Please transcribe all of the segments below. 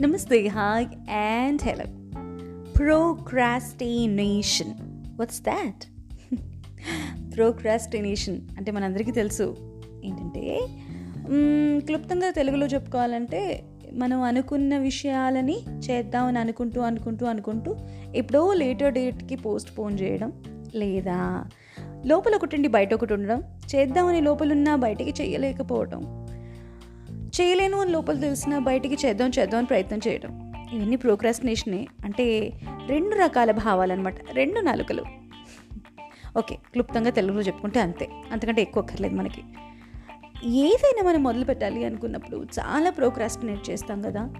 నమస్తే hi and hello procrastination what's that procrastination అంటే మనందరికీ తెలుసు. ఏంటంటే క్లుప్తంగా తెలుగులో చెప్పుకోవాలంటే మనం అనుకున్న విషయాలని చేద్దామని అనుకుంటూ అనుకుంటూ అనుకుంటూ ఎప్పుడో లేటర్ డేట్కి పోస్ట్ పోన్ చేయడం లేదా లోపల ఒకటి ఉండి బయట ఒకటి ఉండడం చేద్దామని లోపలున్నా బయటికి చేయలేకపోవడం. చేయలేను అని లోపల తెలిసిన బయటికి చేద్దాం చేద్దాం అని ప్రయత్నం చేయడం. ఇవన్నీ ప్రోక్రాస్టినేషనే. అంటే రెండు రకాల భావాలు అనమాట రెండు నాలుకలు. ఓకే క్లుప్తంగా తెలుగులో చెప్పుకుంటే అంతే. అంతకంటే ఎక్కువ అక్కర్లేదు మనకి. ఏదైనా మనం మొదలు పెట్టాలి అనుకున్నప్పుడు చాలా ప్రోక్రాస్టినేట్ చేస్తాం కదా.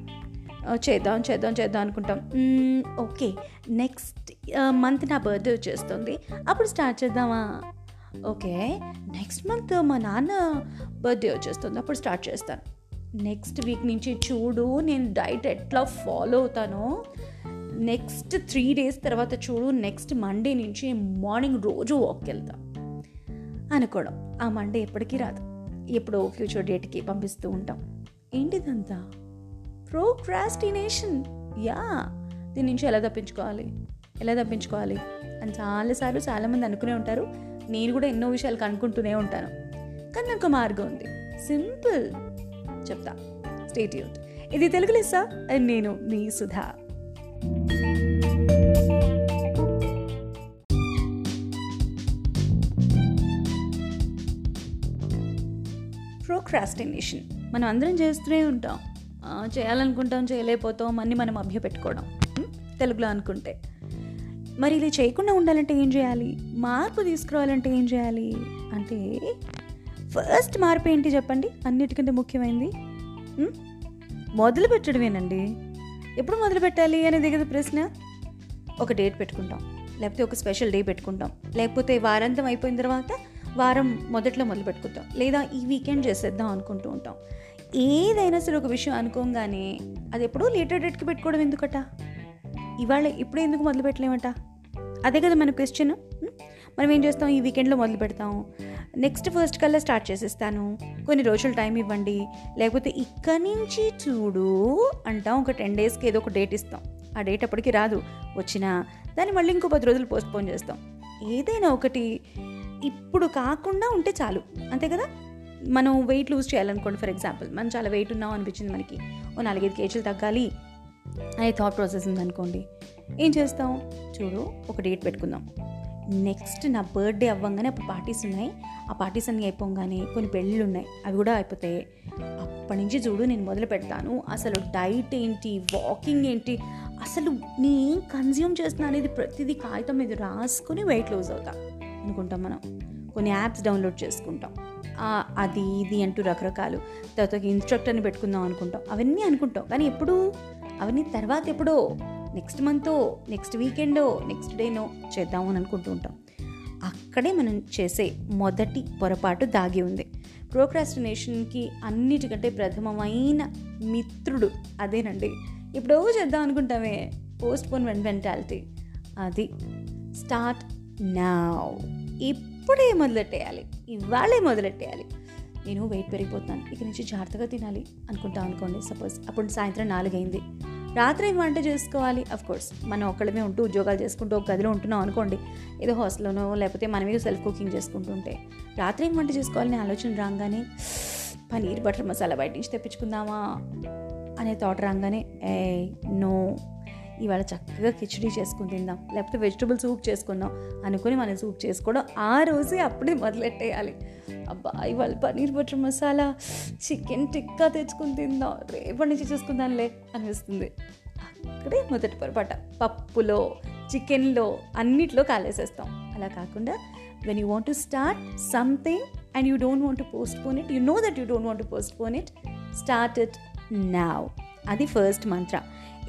చేద్దాం చేద్దాం చేద్దాం అనుకుంటాం. ఓకే. నెక్స్ట్ మంత్ నా బర్త్డే వచ్చేస్తుంది. అప్పుడు స్టార్ట్ చేద్దామా? ఓకే. నెక్స్ట్ మంత్ మా నాన్న బర్త్డే వచ్చేస్తుంది. అప్పుడు స్టార్ట్ చేస్తాను. నెక్స్ట్ వీక్ నుంచి చూడు నేను డైట్ ఎట్లా ఫాలో అవుతానో. నెక్స్ట్ త్రీ డేస్ తర్వాత చూడు నెక్స్ట్ మండే నుంచి మార్నింగ్ రోజు వాక్కి వెళ్తా అనుకోవడం ఆ మండే ఎప్పటికీ రాదు. ఎప్పుడో ఫ్యూచర్ డేట్కి పంపిస్తూ ఉంటాం. ఏంటిదంతా? ప్రోక్రాస్టినేషన్. యా దీని నుంచి ఎలా తప్పించుకోవాలి? ఎలా తప్పించుకోవాలి? అని చాలాసార్లు చాలామంది అనుకునే ఉంటారు. నేను కూడా ఎన్నో విషయాలు కనుక్కుంటూనే ఉంటాను. కానీ నాకు ఒక మార్గం ఉంది. సింపుల్. చెప్తా. స్టేట్ ఇది తెలుగు లెస్సా నేను మీ సుధా. ప్రోక్రాస్టినేషన్ మనం అందరం చేస్తూనే ఉంటాం. చేయాలనుకుంటాం చేయలేకపోతాం అన్ని మనం అభ్య పెట్టుకోవడం తెలుగులో అనుకుంటే. మరి ఇది చేయకుండా ఉండాలంటే ఏం చేయాలి? మార్పు తీసుకురావాలంటే ఏం చేయాలి? అంటే ఫస్ట్ మార్పు ఏంటి చెప్పండి? అన్నిటికంటే ముఖ్యమైనది మొదలు పెట్టడమేనండి. ఎప్పుడు మొదలు పెట్టాలి అనేది కదా ప్రశ్న? ఒక డేట్ పెట్టుకుంటాం. లేకపోతే ఒక స్పెషల్ డే పెట్టుకుంటాం. లేకపోతే వారాంతం అయిపోయిన తర్వాత వారం మొదట్లో మొదలు పెట్టుకుంటాం. లేదా ఈ వీకెండ్ చేసేద్దాం అనుకుంటూ ఉంటాం. ఏదైనా సరే ఒక విషయం అనుకోగానే అది ఎప్పుడూ లేటర్ డేట్కి పెట్టుకోవడం ఎందుకట? ఇవాళ ఇప్పుడు ఎందుకు మొదలు పెట్టలేమట? అదే కదా మన క్వశ్చన్. మనం ఏం చేస్తాం? ఈ వీకెండ్లో మొదలు పెడతాం. నెక్స్ట్ ఫస్ట్ కల్లా స్టార్ట్ చేసేస్తాను. కొన్ని రోజులు టైం ఇవ్వండి. లేకపోతే ఇక్కడి నుంచి చూడు అంటాం. ఒక టెన్ డేస్కి ఏదో ఒక డేట్ ఇస్తాం. ఆ డేట్ అప్పటికి రాదు. వచ్చినా దాన్ని మళ్ళీ ఇంకో పది రోజులు పోస్ట్పోన్ చేస్తాం. ఏదైనా ఒకటి ఇప్పుడు కాకుండా ఉంటే చాలు. అంతే కదా? మనం వెయిట్ లూజ్ చేయాలనుకోండి ఫర్ ఎగ్జాంపుల్ మనం చాలా వెయిట్ ఉన్నాం అనిపించింది మనకి. ఓ నాలుగైదు కేజీలు తగ్గాలి. అనే థాట్ ప్రాసెస్ ఉందనుకోండి. ఏం చేస్తాం? చూడు ఒక డేట్ పెట్టుకుందాం. నెక్స్ట్ నా బర్త్డే అవ్వంగానే అప్పుడు పార్టీస్ ఉన్నాయి. ఆ పార్టీస్ అన్నీ అయిపోగానే కొన్ని పెళ్ళిళ్ళు ఉన్నాయి. అవి కూడా అయిపోతాయి. అప్పటి నుంచి చూడు నేను మొదలు పెడతాను. అసలు డైట్ ఏంటి? వాకింగ్ ఏంటి? అసలు నేను కన్జ్యూమ్ చేస్తున్నా అనేది ప్రతిదీ కాగితం మీద రాసుకొని వెయిట్ లూజ్ అవుతా. అనుకుంటాం మనం. కొన్ని యాప్స్ డౌన్లోడ్ చేసుకుంటాం. అది ఇది అంటూ రకరకాలు. తర్వాత ఇన్స్ట్రక్టర్ని పెట్టుకుందాం అనుకుంటాం. అవన్నీ అనుకుంటాం. కానీ ఎప్పుడు? అవన్నీ తర్వాత ఎప్పుడో? నెక్స్ట్ మంతో నెక్స్ట్ వీకెండో నెక్స్ట్ డేనో చేద్దాము అని అనుకుంటూ ఉంటాం. అక్కడే మనం చేసే మొదటి పొరపాటు దాగి ఉంది. ప్రోక్రాస్టినేషన్కి అన్నిటికంటే ప్రథమమైన మిత్రుడు అదేనండి. ఇప్పుడో చేద్దాం అనుకుంటామే. Postponement mentality. అది స్టార్ట్ నావ్ ఇప్పుడే మొదలెట్టేయాలి. ఇవాళే మొదలెట్టేయాలి. నేను వెయిట్ పెరిగిపోతున్నాను. ఇక నుంచి జాగ్రత్తగా తినాలి అనుకుంటాం అనుకోండి. సపోజ్ అప్పుడు సాయంత్రం నాలుగైంది. రాత్రి వంట చేసుకోవాలి అఫ్ కోర్స్ మనం ఒక్కడమే ఉంటూ ఉద్యోగాలు చేసుకుంటూ ఒక గదిలో ఉంటున్నాం అనుకోండి ఏదో హాస్టల్లోనో లేకపోతే మనమే సెల్ఫ్ కుకింగ్ చేసుకుంటుంటే రాత్రి వంట చేసుకోవాలని ఆలోచన రాగానే పనీర్ బటర్ మసాలా బయట నుంచి తెప్పించుకుందామా అనే థాట్ రాగానే ఏ నో ఇవాళ చక్కగా కిచడీ చేసుకుని తిందాం లేకపోతే వెజిటబుల్ సూప్ చేసుకుందాం అనుకుని మనం సూప్ చేసుకోవడం ఆ రోజే అప్పుడే మొదలెట్టేయాలి. అబ్బా ఇవాళ పనీర్ బటర్ మసాలా చికెన్ టిక్కా తెచ్చుకుని తిందాం రేపటి నుంచి చేసుకుందాంలే అనిపిస్తుంది. అక్కడే మొదటి పొరపాట పప్పులో చికెన్లో అన్నిట్లో కాలేసేస్తాం. అలా కాకుండా when you want to start something and you don't want to postpone it you know that you don't want to postpone it start it now అది ఫస్ట్ మంత్ర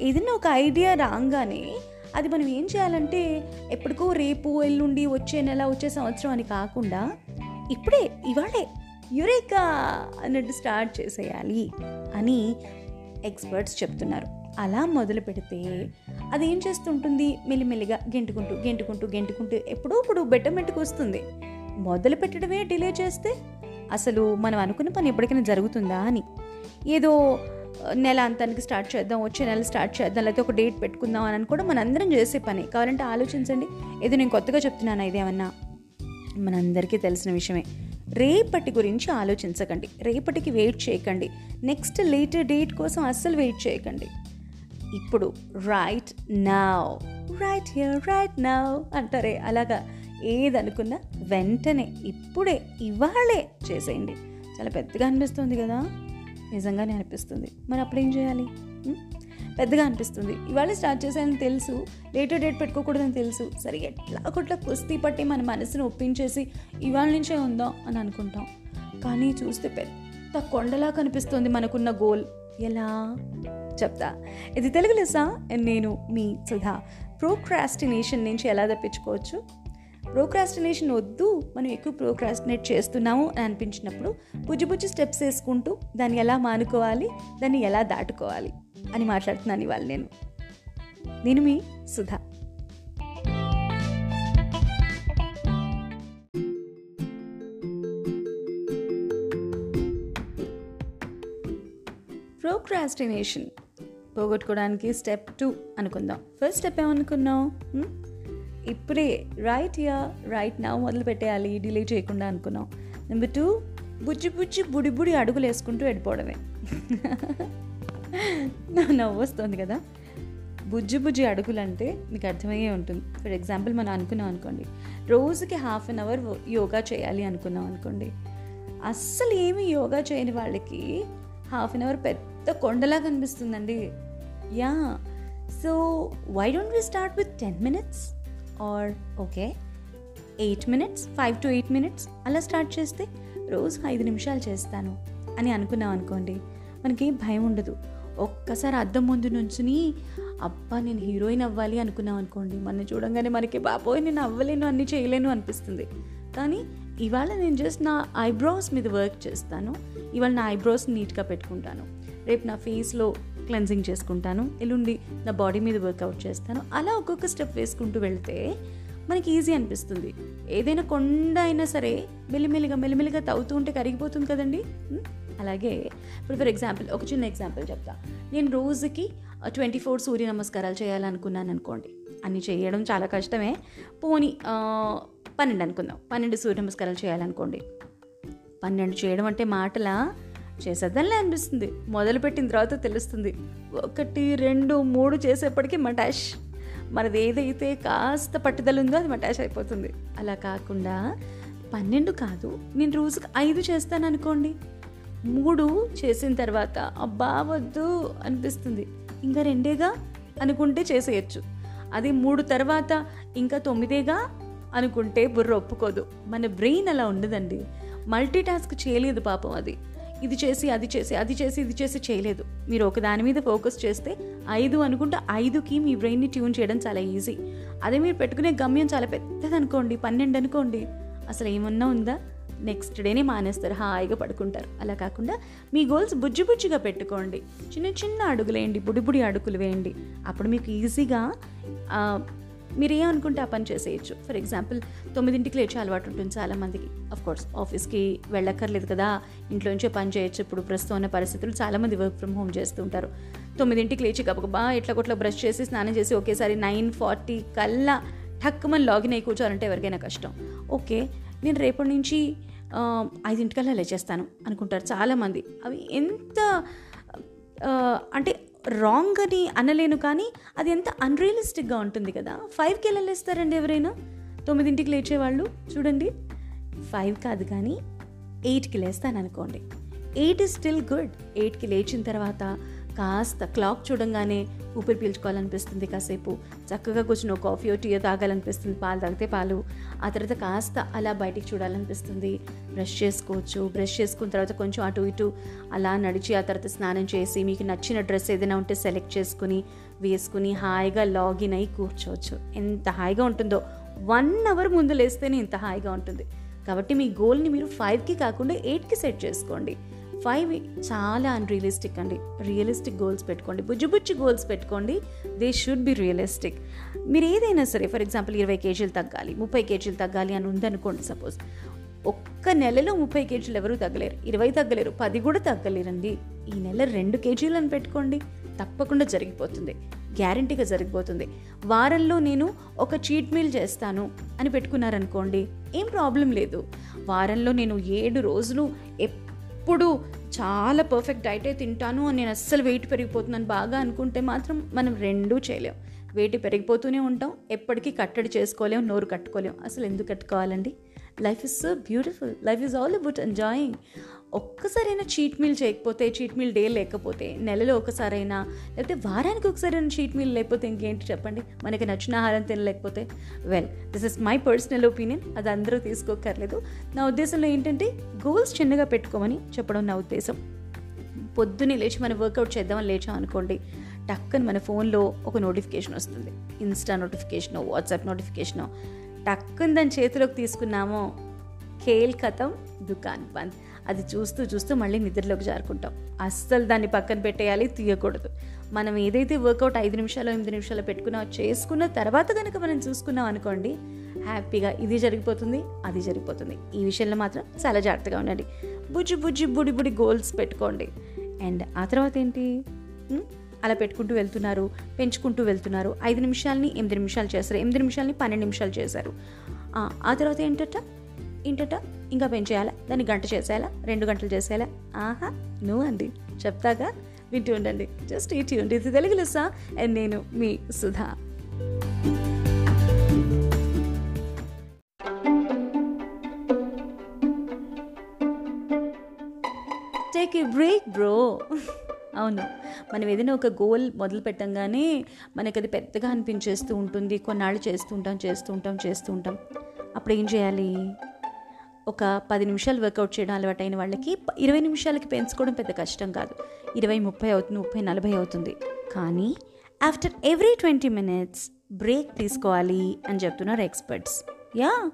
ఏదైనా ఒక ఐడియా రాగానే అది మనం ఏం చేయాలంటే ఎప్పటికో రేపు ఎల్లుండి వచ్చే నెల వచ్చే సంవత్సరం అని కాకుండా ఇప్పుడే ఇవాళే యురేకా అన్నట్టు స్టార్ట్ చేసేయాలి అని ఎక్స్పర్ట్స్ చెప్తున్నారు. అలా మొదలు పెడితే అది ఏం చేస్తుంటుంది? మెల్లిమెల్లిగా గెంటుకుంటూ గెంటుకుంటూ గెంటుకుంటూ ఎప్పుడో ఇప్పుడు బెట్టమెట్టుకు వస్తుంది. మొదలు పెట్టడమే డిలే చేస్తే అసలు మనం అనుకున్న పని ఎప్పటికైనా జరుగుతుందా అని. ఏదో నెల అంతానికి స్టార్ట్ చేద్దాం వచ్చే నెల స్టార్ట్ చేద్దాం లేకపోతే ఒక డేట్ పెట్టుకుందాం అని కూడా మనందరం చేసే పని. కావాలంటే ఆలోచించండి. ఏదో నేను కొత్తగా చెప్తున్నాను ఇదేమన్నా మనందరికీ తెలిసిన విషయమే. రేపటి గురించి ఆలోచించకండి. రేపటికి వెయిట్ చేయకండి. నెక్స్ట్ లేటర్ డేట్ కోసం అస్సలు వెయిట్ చేయకండి. ఇప్పుడు right now right here right now అంటారే. అలాగా ఏదనుకున్నా వెంటనే ఇప్పుడే ఇవాళే చేసేయండి. చాలా పెద్దగా అనిపిస్తుంది కదా? నిజంగానే అనిపిస్తుంది. మరి అప్పుడు ఏం చేయాలి? పెద్దగా అనిపిస్తుంది. ఇవాళ స్టార్ట్ చేశానని తెలుసు. లేటర్ డేట్ పెట్టుకోకూడదని తెలుసు. సరే ఎట్లా కొట్లా కుస్తీ పట్టి మన మనసును ఒప్పించేసి ఇవాళ నుంచే ఉందాం అని అనుకుంటాం. కానీ చూస్తే పెద్ద కొండలా కనిపిస్తుంది మనకున్న గోల్ ఎలా? చెప్తా. ఇది తెలుగు లెస్సా? నేను మీ సుధా. ప్రోక్రాస్టినేషన్ నుంచి ఎలా తప్పించుకోవచ్చు? ప్రోక్రాస్టినేషన్ వద్దు మనం ఎక్కువ ప్రోక్రాస్టినేట్ చేస్తున్నాము అని అనిపించినప్పుడు బుజ్జి బుజ్జి స్టెప్స్ వేసుకుంటూ దాన్ని ఎలా మానుకోవాలి దాన్ని ఎలా దాటుకోవాలి అని మాట్లాడుతున్నాను ఇవాళ నేను. నేను మీ సుధా. ప్రోక్రాస్టినేషన్ పోగొట్టుకోవడానికి స్టెప్ టూ అనుకుందాం. ఫస్ట్ స్టెప్ ఏమనుకున్నావు? ఇప్పుడే రైట్ యా రైట్ నా మొదలు పెట్టేయాలి డిలే చేయకుండా అనుకున్నాం. నెంబర్ టూ బుజ్జి బుజ్జి బుడి బుడి అడుగులు వేసుకుంటూ వెళ్ళిపోవడమే. నా నవ్వు వస్తుంది కదా. బుజ్జి బుజ్జి అడుగులు అంటే మీకు అర్థమయ్యే ఉంటుంది. ఫర్ ఎగ్జాంపుల్ మనం అనుకున్నాం అనుకోండి. రోజుకి హాఫ్ అన్ అవర్ యోగా చేయాలి అనుకున్నాం అనుకోండి. అస్సలు ఏమి యోగా చేయని వాళ్ళకి హాఫ్ అన్ అవర్ పెద్ద కొండలా కనిపిస్తుందండి yeah so why don't we start with ten minutes or okay eight minutes five to eight minutes అలా స్టార్ట్ చేస్తే రోజు ఐదు నిమిషాలు చేస్తాను అని అనుకున్నాం అనుకోండి మనకి భయం ఉండదు. ఒక్కసారి అద్దం ముందు నుంచుని అబ్బా నేను హీరోయిన్ అవ్వాలి అనుకున్నాం అనుకోండి మన చూడంగానే మనకి బాబోయ్ నేను అవ్వలేను అన్ని చేయలేను అనిపిస్తుంది. కానీ ఇవాళ నేను జస్ట్ నా ఐబ్రోస్ మీద వర్క్ చేస్తాను ఇవాళ నా ఐబ్రోస్ నీట్గా పెట్టుకుంటాను. రేపు నా ఫేస్లో క్లెన్సింగ్ చేసుకుంటాను ఎల్లుండి నా బాడీ మీద వర్కౌట్ చేస్తాను. అలా ఒక్కొక్క స్టెప్ వేసుకుంటూ వెళ్తే మనకి ఈజీ అనిపిస్తుంది. ఏదైనా కొండ అయినా సరే మెల్లిమెల్లిగా మెల్లిమెల్లిగా తవ్వుతూ ఉంటే కరిగిపోతుంది కదండి? అలాగే ఇప్పుడు ఫర్ ఎగ్జాంపుల్ ఒక చిన్న ఎగ్జాంపుల్ చెప్తా. నేను రోజుకి ట్వంటీ ఫోర్ సూర్య నమస్కారాలు చేయాలనుకున్నాను అనుకోండి. అన్ని చేయడం చాలా కష్టమే. పోనీ పన్నెండు అనుకుందాం. పన్నెండు సూర్య నమస్కారాలు చేయాలనుకోండి. పన్నెండు చేయడం అంటే మాటలా? చేసేద్దాంలే అనిపిస్తుంది. మొదలుపెట్టిన తర్వాత తెలుస్తుంది. ఒకటి రెండు మూడు చేసేప్పటికీ మటాష్. మనది ఏదైతే కాస్త పట్టుదల ఉందో అది మటాష్ అయిపోతుంది. అలా కాకుండా పన్నెండు కాదు నేను రోజుకి ఐదు చేస్తాను అనుకోండి మూడు చేసిన తర్వాత అబ్బా వద్దు అనిపిస్తుంది. ఇంకా రెండేగా అనుకుంటే చేసేయచ్చు. అది మూడు తర్వాత ఇంకా తొమ్మిదేగా అనుకుంటే బుర్ర ఒప్పుకోదు. మన బ్రెయిన్ అలా ఉండదండి. మల్టీ టాస్క్ చేయలేదు పాపం అది. ఇది చేసి అది చేసి అది చేసి ఇది చేసి చేయలేదు. మీరు ఒక దాని మీద ఫోకస్ చేస్తే ఐదు అనుకుంటే ఐదుకి మీ బ్రెయిన్ని ట్యూన్ చేయడం చాలా ఈజీ. అదే మీరు పెట్టుకునే గమ్యం చాలా పెద్దది అనుకోండి పన్నెండు అనుకోండి. అసలు ఏమన్నా ఉందా? నెక్స్ట్ డేనే మానేస్తారు హాయిగా పడుకుంటారు. అలా కాకుండా మీ గోల్స్ బుజ్జి బుజ్జిగా పెట్టుకోండి. చిన్న చిన్న అడుగులేయండి వేయండి బుడిబుడి అడుగులు వేయండి. అప్పుడు మీకు ఈజీగా మీరు ఏమనుకుంటే ఆ పని చేసేయచ్చు. ఫర్ ఎగ్జాంపుల్ తొమ్మిదింటికి లేచే అలవాటు ఉంటుంది చాలామందికి. కోర్స్ ఆఫీస్కి వెళ్ళక్కర్లేదు కదా. ఇంట్లోంచే పని చేయొచ్చు. ఇప్పుడు ప్రస్తుతం ఉన్న పరిస్థితులు చాలామంది వర్క్ ఫ్రమ్ హోమ్ చేస్తూ ఉంటారు. తొమ్మిదింటికి లేచి గబగబా ఎట్లా కొట్లా బ్రష్ చేసి స్నానం చేసి ఒకేసారి నైన్ ఫార్టీ కల్లా ఠక్కుమని లాగిన్ అయి కూర్చోవాలంటే ఎవరికైనా కష్టం. ఓకే నేను రేపటి నుంచి ఐదింటికల్లా లేచేస్తాను అనుకుంటారు చాలామంది. అవి ఎంత అంటే రాంగ్ అని అనలేను కానీ అది ఎంత అన్రియలిస్టిక్గా ఉంటుంది కదా. ఫైవ్కి ఎలా లేస్తారండి ఎవరైనా? తొమ్మిదింటికి లేచేవాళ్ళు? చూడండి. ఫైవ్ కాదు కానీ ఎయిట్కి లేస్తాను అనుకోండి ఎయిట్ ఇస్ స్టిల్ గుడ్ ఎయిట్కి లేచిన తర్వాత కాస్త క్లాక్ చూడంగానే ఊపిరి పీల్చుకోవాలనిపిస్తుంది కాసేపు. చక్కగా కూర్చుని ఒక కాఫీ టీయో తాగాలనిపిస్తుంది. పాలు తాగితే పాలు. ఆ తర్వాత కాస్త అలా బయటికి చూడాలనిపిస్తుంది. బ్రష్ చేసుకోవచ్చు. బ్రష్ చేసుకున్న తర్వాత కొంచెం అటు ఇటు అలా నడిచి ఆ తర్వాత స్నానం చేసి మీకు నచ్చిన డ్రెస్ ఏదైనా ఉంటే సెలెక్ట్ చేసుకుని వేసుకుని హాయిగా లాగిన్ అయి కూర్చోవచ్చు. ఎంత హాయిగా ఉంటుందో. వన్ అవర్ ముందు లేస్తేనే ఇంత హాయిగా ఉంటుంది. కాబట్టి మీ గోల్ని మీరు ఫైవ్కి కాకుండా ఎయిట్కి సెట్ చేసుకోండి. ఫైవ్ చాలా అన్రియలిస్టిక్ అండి. రియలిస్టిక్ గోల్స్ పెట్టుకోండి. బుజ్జి గోల్స్ పెట్టుకోండి. దే షుడ్ బి రియలిస్టిక్ మీరు ఏదైనా సరే ఫర్ ఎగ్జాంపుల్ ఇరవై కేజీలు తగ్గాలి ముప్పై కేజీలు తగ్గాలి అని ఉందనుకోండి సపోజ్ ఒక్క నెలలో ముప్పై కేజీలు ఎవరు తగ్గలేరు. ఇరవై తగ్గలేరు పది కూడా తగ్గలేరండి. ఈ నెల రెండు కేజీలను పెట్టుకోండి. తప్పకుండా జరిగిపోతుంది. గ్యారంటీగా జరిగిపోతుంది. వారంలో నేను ఒక చీట్ మీల్ చేస్తాను అని పెట్టుకున్నారనుకోండి ఏం ప్రాబ్లం లేదు. వారంలో నేను ఏడు రోజులు ఎప్పుడు చాలా పర్ఫెక్ట్ డైటే తింటాను అని నేను అస్సలు వెయిట్ పెరిగిపోతున్నాను బాగా అనుకుంటే మాత్రం మనం రెండూ చేయలేం. వెయిట్ పెరిగిపోతూనే ఉంటాం ఎప్పటికీ కట్టడి చేసుకోలేం నోరు కట్టుకోలేం. అసలు ఎందుకు కట్టుకోవాలండి? Life is so beautiful life is all about enjoying ఒక్కసారైనా చీట్ మీల్ చేయకపోతే చీట్ మీల్ డే లేకపోతే నెలలో ఒకసారైనా లేకపోతే వారానికి ఒకసారైనా చీట్ మీల్ లేకపోతే ఇంకేంటి చెప్పండి? మనకి నచ్చిన ఆహారం తినలేకపోతే. Well this is my personal opinion అది అందరూ తీసుకోకర్లేదు. నా ఉద్దేశంలో ఏంటంటే గోల్స్ చిన్నగా పెట్టుకోమని చెప్పడం నా ఉద్దేశం. పొద్దున్నే లేచి మనం వర్కౌట్ చేద్దామని లేచాం అనుకోండి టక్కని మన ఫోన్లో ఒక నోటిఫికేషన్ వస్తుంది. ఇన్స్టా నోటిఫికేషన్ వాట్సాప్ నోటిఫికేషనో టక్కుని దాని చేతిలోకి తీసుకున్నామో. ఖేల్ కథం దుకాన్ బంద్. అది చూస్తూ చూస్తూ మళ్ళీ నిద్రలోకి జారుకుంటాం. అస్సలు దాన్ని పక్కన పెట్టేయాలి తీయకూడదు. మనం ఏదైతే వర్కౌట్ ఐదు నిమిషాలు ఎనిమిది నిమిషాలు పెట్టుకున్నా చేసుకున్న తర్వాత కనుక మనం చూసుకున్నాం అనుకోండి హ్యాపీగా ఇది జరిగిపోతుంది అది జరిగిపోతుంది. ఈ విషయంలో మాత్రం చాలా జాగ్రత్తగా ఉండండి. బుజ్జి బుజ్జి బుడి బుడి గోల్స్ పెట్టుకోండి. అండ్ ఆ తర్వాత ఏంటి? అలా పెట్టుకుంటూ వెళ్తున్నారు పెంచుకుంటూ వెళ్తున్నారు. ఐదు నిమిషాలని ఎనిమిది నిమిషాలు చేస్తారు. ఎనిమిది నిమిషాలని పన్నెండు నిమిషాలు చేశారు. ఆ, తర్వాత ఏంటట? ఏంటట? ఇంకా పెంచేయాలా? దాన్ని గంట చేసేయాలా? రెండు గంటలు చేసేయాలా? ఆహా నువ్వు అండి చెప్తాగా? వింటూ ఉండండి. జస్ట్ ఈ ట్యూన్ ఇది తెలుగు లెస్సా అండ్ నేను మీ Sudha. Take a break bro అవును. మనం ఏదైనా ఒక గోల్ మొదలు పెట్టంగానే మనకి అది పెద్దగా అనిపించేస్తూ ఉంటుంది. కొన్నాళ్ళు చేస్తూ ఉంటాం చేస్తూ ఉంటాం చేస్తూ ఉంటాం. అప్పుడు ఏం చేయాలి? ఒక పది నిమిషాలు వర్కౌట్ చేయడం అలవాటైన వాళ్ళకి ఇరవై నిమిషాలకి పెంచుకోవడం పెద్ద కష్టం కాదు. ఇరవై ముప్పై అవుతుంది ముప్పై నలభై అవుతుంది. కానీ after every twenty minutes break తీసుకోవాలి అని చెప్తున్నారు ఎక్స్పర్ట్స్. యా.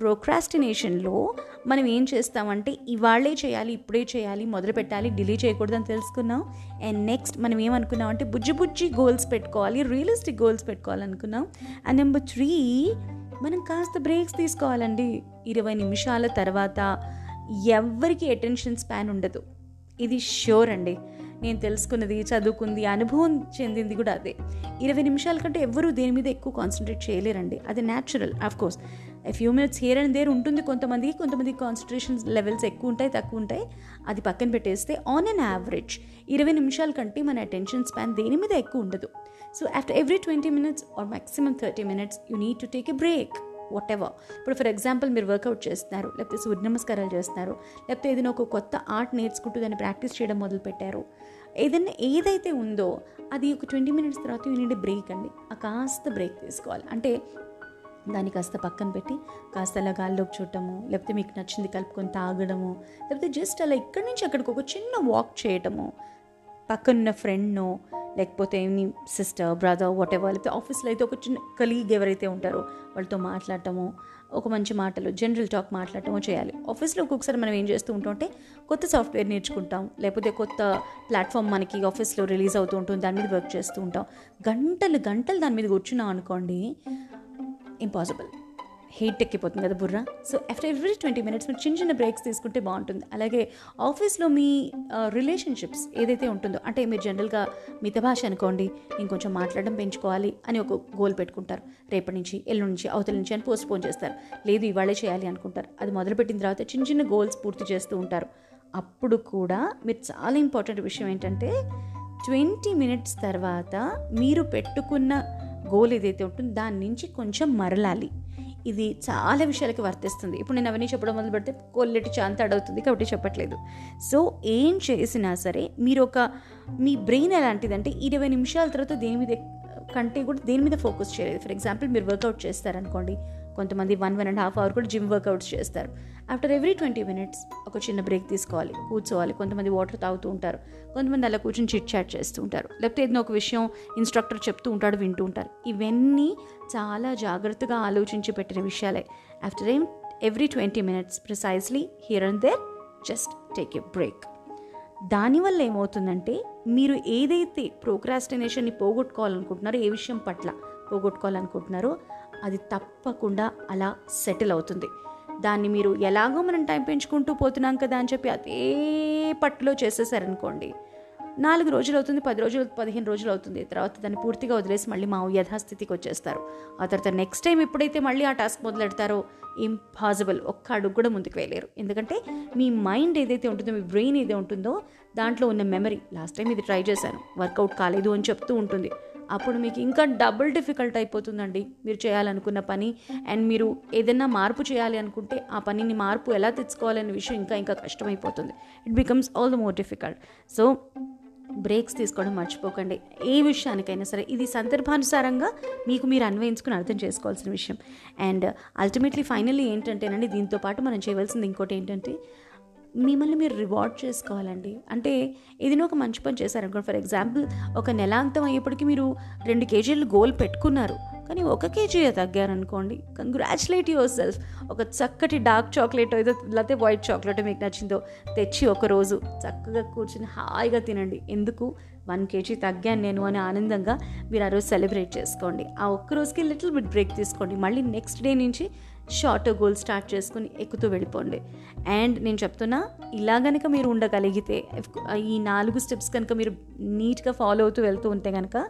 ప్రోక్రాస్టినేషన్లో మనం ఏం చేస్తామంటే ఇవాళే చేయాలి ఇప్పుడే చేయాలి మొదలు పెట్టాలి డిలే చేయకూడదని తెలుసుకున్నాం. అండ్ నెక్స్ట్ మనం ఏమనుకున్నాం అంటే బుజ్జి బుజ్జి గోల్స్ పెట్టుకోవాలి రియలిస్టిక్ గోల్స్ పెట్టుకోవాలనుకున్నాం. అండ్ నెంబర్ త్రీ మనం కాస్త బ్రేక్స్ తీసుకోవాలండి. ఇరవై నిమిషాల తర్వాత ఎవ్వరికి అటెన్షన్ స్పాన్ ఉండదు? ఇది షూర్ అండి. నేను తెలుసుకున్నది చదువుకుంది అనుభవం చెందింది కూడా అదే. ఇరవై నిమిషాల కంటే ఎవ్వరూ దేని మీద ఎక్కువ కాన్సన్ట్రేట్ చేయలేరండి. అది natural of course few minutes here and there ఉంటుంది కొంతమందికి కొంతమంది కాన్సన్ట్రేషన్ లెవెల్స్ ఎక్కువ ఉంటాయి తక్కువ ఉంటాయి. అది పక్కన పెట్టేస్తే ఆన్ అన్ యావరేజ్ ఇరవై నిమిషాల కంటే మన అటెన్షన్ స్పాన్ దేని మీద ఎక్కువ ఉండదు. So after every twenty minutes or maximum thirty minutes you need to take a break whatever ఇప్పుడు ఫర్ ఎగ్జాంపుల్ మీరు వర్కౌట్ చేస్తున్నారు లేకపోతే సూర్య నమస్కారాలు చేస్తున్నారు లేకపోతే ఏదైనా ఒక కొత్త ఆర్ట్ నేర్చుకుంటూ దాన్ని ప్రాక్టీస్ చేయడం మొదలు పెట్టారు ఏదైనా ఏదైతే ఉందో అది ఒక ట్వంటీ మినిట్స్ తర్వాత యూ నీడ్ బ్రేక్ అండి. ఆ కాస్త బ్రేక్ తీసుకోవాలి. అంటే దాన్ని కాస్త పక్కన పెట్టి కాస్త అలా గాల్లోకి చూడటము లేకపోతే మీకు నచ్చింది కలుపుకొని తాగడము లేకపోతే జస్ట్ అలా ఇక్కడి నుంచి అక్కడికి ఒక చిన్న వాక్ చేయటము పక్కనున్న ఫ్రెండ్నో లేకపోతే నీ సిస్టర్ బ్రదర్ వాట్ ఎవర్ లేకపోతే ఆఫీస్లో అయితే ఒక చిన్న కలీగ్ ఎవరైతే ఉంటారో వాళ్ళతో మాట్లాడటము ఒక మంచి మాటలు జనరల్ టాక్ మాట్లాడటమో చేయాలి. ఆఫీస్లో ఒక్కొక్కసారి మనం ఏం చేస్తూ ఉంటుంటే కొత్త సాఫ్ట్వేర్ నేర్చుకుంటాం లేకపోతే కొత్త ప్లాట్ఫామ్ మనకి ఆఫీస్లో రిలీజ్ అవుతూ ఉంటుంది దాని మీద వర్క్ చేస్తూ ఉంటాం. గంటలు గంటలు దాని మీద కూర్చున్నాం అనుకోండి ఇంపాసిబుల్ హీట్ ఎక్కిపోతుంది కదా బుర్ర. So after every twenty minutes మీరు చిన్న చిన్న బ్రేక్స్ తీసుకుంటే బాగుంటుంది. అలాగే ఆఫీస్లో మీ రిలేషన్షిప్స్ ఏదైతే ఉంటుందో అంటే మీరు జనరల్గా మిత భాష అనుకోండి ఇంకొంచెం మాట్లాడడం పెంచుకోవాలి అని ఒక గోల్ పెట్టుకుంటారు. రేపటి నుంచి ఎల్లుండి నుంచి అవతల నుంచి అని పోస్ట్ పోన్ చేస్తారు. లేదు ఇవాళే చేయాలి అనుకుంటారు. అది మొదలుపెట్టిన తర్వాత చిన్న చిన్న గోల్స్ పూర్తి చేస్తూ ఉంటారు. అప్పుడు కూడా మీరు చాలా ఇంపార్టెంట్ విషయం ఏంటంటే ట్వంటీ మినిట్స్ తర్వాత మీరు పెట్టుకున్న గోల్ ఏదైతే ఉంటుందో దాని నుంచి కొంచెం మరలాలి. ఇది చాలా విషయాలకి వర్తిస్తుంది. ఇప్పుడు నేను అవన్నీ చెప్పడం మొదలు పెడితే కొల్లెటి చాంత అడవుతుంది కాబట్టి చెప్పట్లేదు. సో ఏం చేసినా సరే మీరు ఒక మీ బ్రెయిన్ ఎలాంటిదంటే ఇరవై నిమిషాల తర్వాత దేని మీద కంటే కూడా దేని మీద ఫోకస్ చేయలేదు. ఫర్ ఎగ్జాంపుల్ మీరు వర్కౌట్ చేస్తారనుకోండి కొంతమంది one one and half hour కూడా జిమ్ వర్కౌట్స్ చేస్తారు. ఆఫ్టర్ ఎవ్రీ ట్వంటీ మినిట్స్ ఒక చిన్న బ్రేక్ తీసుకోవాలి కూర్చోవాలి. కొంతమంది వాటర్ తాగుతూ ఉంటారు. కొంతమంది అలా కూర్చొని చిట్ చాట్ చేస్తూ ఉంటారు. లేకపోతే ఏదైనా ఒక విషయం ఇన్స్ట్రక్టర్ చెప్తూ ఉంటాడు వింటూ ఉంటారు. ఇవన్నీ చాలా జాగ్రత్తగా ఆలోచించి పెట్టిన విషయాలే. ఆఫ్టర్ ఏం every twenty minutes precisely here and there just take a break దానివల్ల ఏమవుతుందంటే మీరు ఏదైతే ప్రోక్రాస్టినేషన్ని పోగొట్టుకోవాలనుకుంటున్నారో ఏ విషయం పట్ల పోగొట్టుకోవాలనుకుంటున్నారో అది తప్పకుండా అలా సెటిల్ అవుతుంది. దాన్ని మీరు ఎలాగో మనం టైం పెంచుకుంటూ పోతున్నాం కదా అని చెప్పి అదే పట్టులో చేసేసారనుకోండి. నాలుగు రోజులు అవుతుంది పది రోజులు పదిహేను రోజులు అవుతుంది. తర్వాత దాన్ని పూర్తిగా వదిలేసి మళ్ళీ మా యథాస్థితికి వచ్చేస్తారు. ఆ తర్వాత నెక్స్ట్ టైం ఎప్పుడైతే మళ్ళీ ఆ టాస్క్ మొదలెడతారో ఇంపాసిబుల్ ఒక్క అడుగు కూడా ముందుకు వేయలేరు. ఎందుకంటే మీ మైండ్ ఏదైతే ఉంటుందో మీ బ్రెయిన్ ఏదైతే ఉంటుందో దాంట్లో ఉన్న మెమరీ లాస్ట్ టైం ఇది ట్రై చేశాను. వర్కౌట్ కాలేదు అని చెప్తూ ఉంటుంది. అప్పుడు మీకు ఇంకా డబుల్ డిఫికల్ట్ అయిపోతుందండి. మీరు చేయాలనుకున్న పని అండ్ మీరు ఏదైనా మార్పు చేయాలి అనుకుంటే ఆ పనిని మార్పు ఎలా తెచ్చుకోవాలనే విషయం ఇంకా ఇంకా కష్టమైపోతుంది. It becomes all the more difficult so breaks తీసుకోవడం మర్చిపోకండి. ఏ విషయానికైనా సరే ఇది సందర్భానుసారంగా మీకు మీరు అన్వయించుకుని అర్థం చేసుకోవాల్సిన విషయం. అండ్ అల్టిమేట్లీ ఫైనల్లీ ఏంటంటేనండి దీంతో పాటు మనం చేయవలసింది ఇంకోటి ఏంటంటే మిమ్మల్ని మీరు రివార్డ్ చేసుకోవాలండి. అంటే ఏదైనా ఒక మంచి పని చేశారనుకోండి ఫర్ ఎగ్జాంపుల్ ఒక నెలాంతం అయ్యేప్పటికీ మీరు రెండు కేజీలు గోల్ పెట్టుకున్నారు. కానీ ఒక కేజీ తగ్గారనుకోండి కంగ్రాచులేట్ యువర్ సెల్ఫ్ ఒక చక్కటి డార్క్ చాక్లెట్ ఏదో లేకపోతే వైట్ చాక్లెట్ మీకు నచ్చిందో తెచ్చి ఒకరోజు చక్కగా కూర్చుని హాయిగా తినండి. ఎందుకు? వన్ కేజీ తగ్గాను నేను అని ఆనందంగా మీరు ఆ రోజు సెలబ్రేట్ చేసుకోండి. ఆ ఒక్క రోజుకి లిటిల్ బిట్ బ్రేక్ తీసుకోండి. మళ్ళీ నెక్స్ట్ డే నుంచి షార్ట్ గోల్ స్టార్ట్ చేసుకుని ఎక్కుతూ వెళ్ళిపోండి. అండ్ నేను చెప్తున్నా ఇలా కనుక మీరు ఉండగలిగితే uh, ఈ నాలుగు స్టెప్స్ కనుక మీరు నీట్గా ఫాలో అవుతూ వెళ్తూ ఉంటే కనుక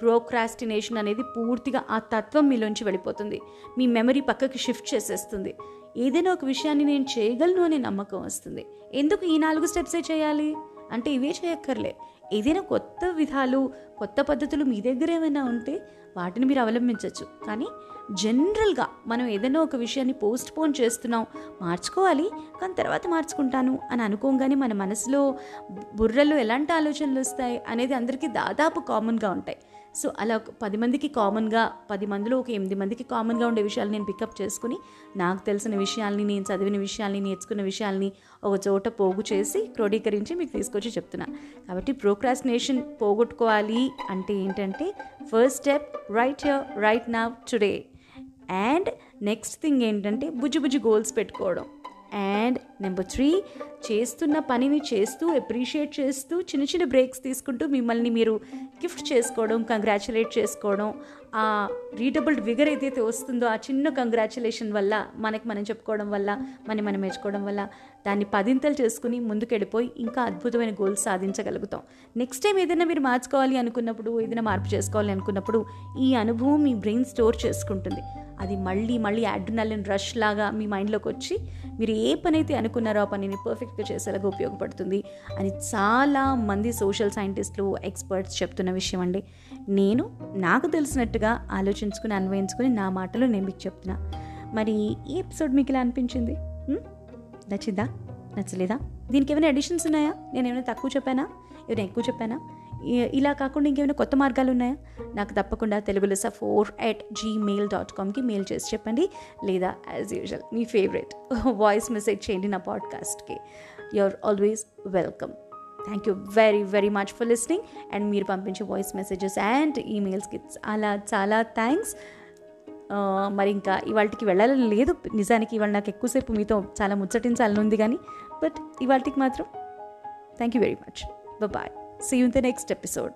ప్రోక్రాస్టినేషన్ అనేది పూర్తిగా ఆ తత్వం మీలోంచి వెళ్ళిపోతుంది. మీ మెమరీ పక్కకి షిఫ్ట్ చేసేస్తుంది. ఏదైనా ఒక విషయాన్ని నేను చేయగలను అనే నమ్మకం వస్తుంది. ఎందుకు ఈ నాలుగు స్టెప్సే చేయాలి? అంటే ఇవే చేయక్కర్లే. ఏదైనా కొత్త విధాలు కొత్త పద్ధతులు మీ దగ్గర ఏమైనా ఉంటే వాటిని మీరు అవలంబించవచ్చు కానీ జనరల్గా మనం ఏదైనా ఒక విషయాన్ని పోస్ట్ పోన్ చేస్తున్నాం మార్చుకోవాలి కానీ తర్వాత మార్చుకుంటాను అని అనుకోగానే మన మనసులో బుర్రలో ఎలాంటి ఆలోచనలు వస్తాయి అనేది అందరికీ దాదాపు కామన్గా ఉంటాయి. సో అలా ఒక పది మందికి కామన్గా పది మందిలో ఒక ఎనిమిది మందికి కామన్గా ఉండే విషయాలు నేను పికప్ చేసుకుని నాకు తెలిసిన విషయాల్ని నేను చదివిన విషయాల్ని నేర్చుకున్న విషయాల్ని ఒక చోట పోగు చేసి క్రోడీకరించి మీకు తీసుకొచ్చి చెప్తున్నా. కాబట్టి ప్రోక్రాస్టినేషన్ పోగొట్టుకోవాలి అంటే ఏంటంటే first step right here right now today and next thing ఏంటంటే బుజ్జి బుజ్జి గోల్స్ పెట్టుకోవడం. అండ్ నెంబర్ త్రీ చేస్తున్న పనిని చేస్తూ అప్రిషియేట్ చేస్తూ చిన్న చిన్న బ్రేక్స్ తీసుకుంటూ మిమ్మల్ని మీరు గిఫ్ట్ చేసుకోవడం కంగ్రాచులేట్ చేసుకోవడం ఆ రీటబుల్డ్ విగర్ ఏదైతే వస్తుందో ఆ చిన్న కంగ్రాచులేషన్ వల్ల మనకి మనం చెప్పుకోవడం వల్ల మనం మనం మెచ్చుకోవడం వల్ల దాన్ని పదింతలు చేసుకుని ముందుకెళ్ళిపోయి ఇంకా అద్భుతమైన గోల్స్ సాధించగలుగుతాం. నెక్స్ట్ టైం ఏదైనా మీరు మార్చుకోవాలి అనుకున్నప్పుడు ఏదైనా మార్పు చేసుకోవాలి అనుకున్నప్పుడు ఈ అనుభవం మీ బ్రెయిన్ స్టోర్ చేసుకుంటుంది. అది మళ్ళీ మళ్ళీ అడ్రినలిన్ రష్ లాగా మీ మైండ్లోకి వచ్చి మీరు ఏ పని అయితే అనుకున్నారో ఆ పనిని పర్ఫెక్ట్గా చేసేలాగా ఉపయోగపడుతుంది అని చాలా మంది సోషల్ సైంటిస్టులు ఎక్స్పర్ట్స్ చెప్తున్న విషయం అండి. నేను నాకు తెలిసినట్టుగా ఆలోచించుకుని అన్వయించుకుని నా మాటలు నేను మీకు చెప్తున్నా. మరి ఈ ఎపిసోడ్ మీకు ఇలా అనిపించింది? నచ్చిందా? నచ్చలేదా? దీనికి ఏమైనా ఎడిషన్స్ ఉన్నాయా? నేను ఏమైనా తక్కువ చెప్పానా? ఏమైనా ఎక్కువ చెప్పానా? ఇలా కాకుండా ఇంకేమైనా కొత్త మార్గాలు ఉన్నాయా? నాకు తప్పకుండా తెలుగులో లెస ఫోర్ ఎట్ జీమెయిల్ డాట్ కామ్కి మెయిల్ చేసి చెప్పండి. లేదా యాజ్ యూజువల్ మీ ఫేవరెట్ వాయిస్ మెసేజ్ చేయండి నా పాడ్కాస్ట్కి you are always welcome thank you very very much for listening and మీరు పంపించే వాయిస్ మెసేజెస్ అండ్ ఈమెయిల్స్కి అలా చాలా థ్యాంక్స్ మరి ఇంకా ఇవాళకి వెళ్ళాలని లేదు. నిజానికి ఇవాళ నాకు ఎక్కువసేపు మీతో చాలా ముచ్చటించాలని ఉంది కానీ బట్ ఇవాళకి మాత్రం thank you very much bye see you in the next episode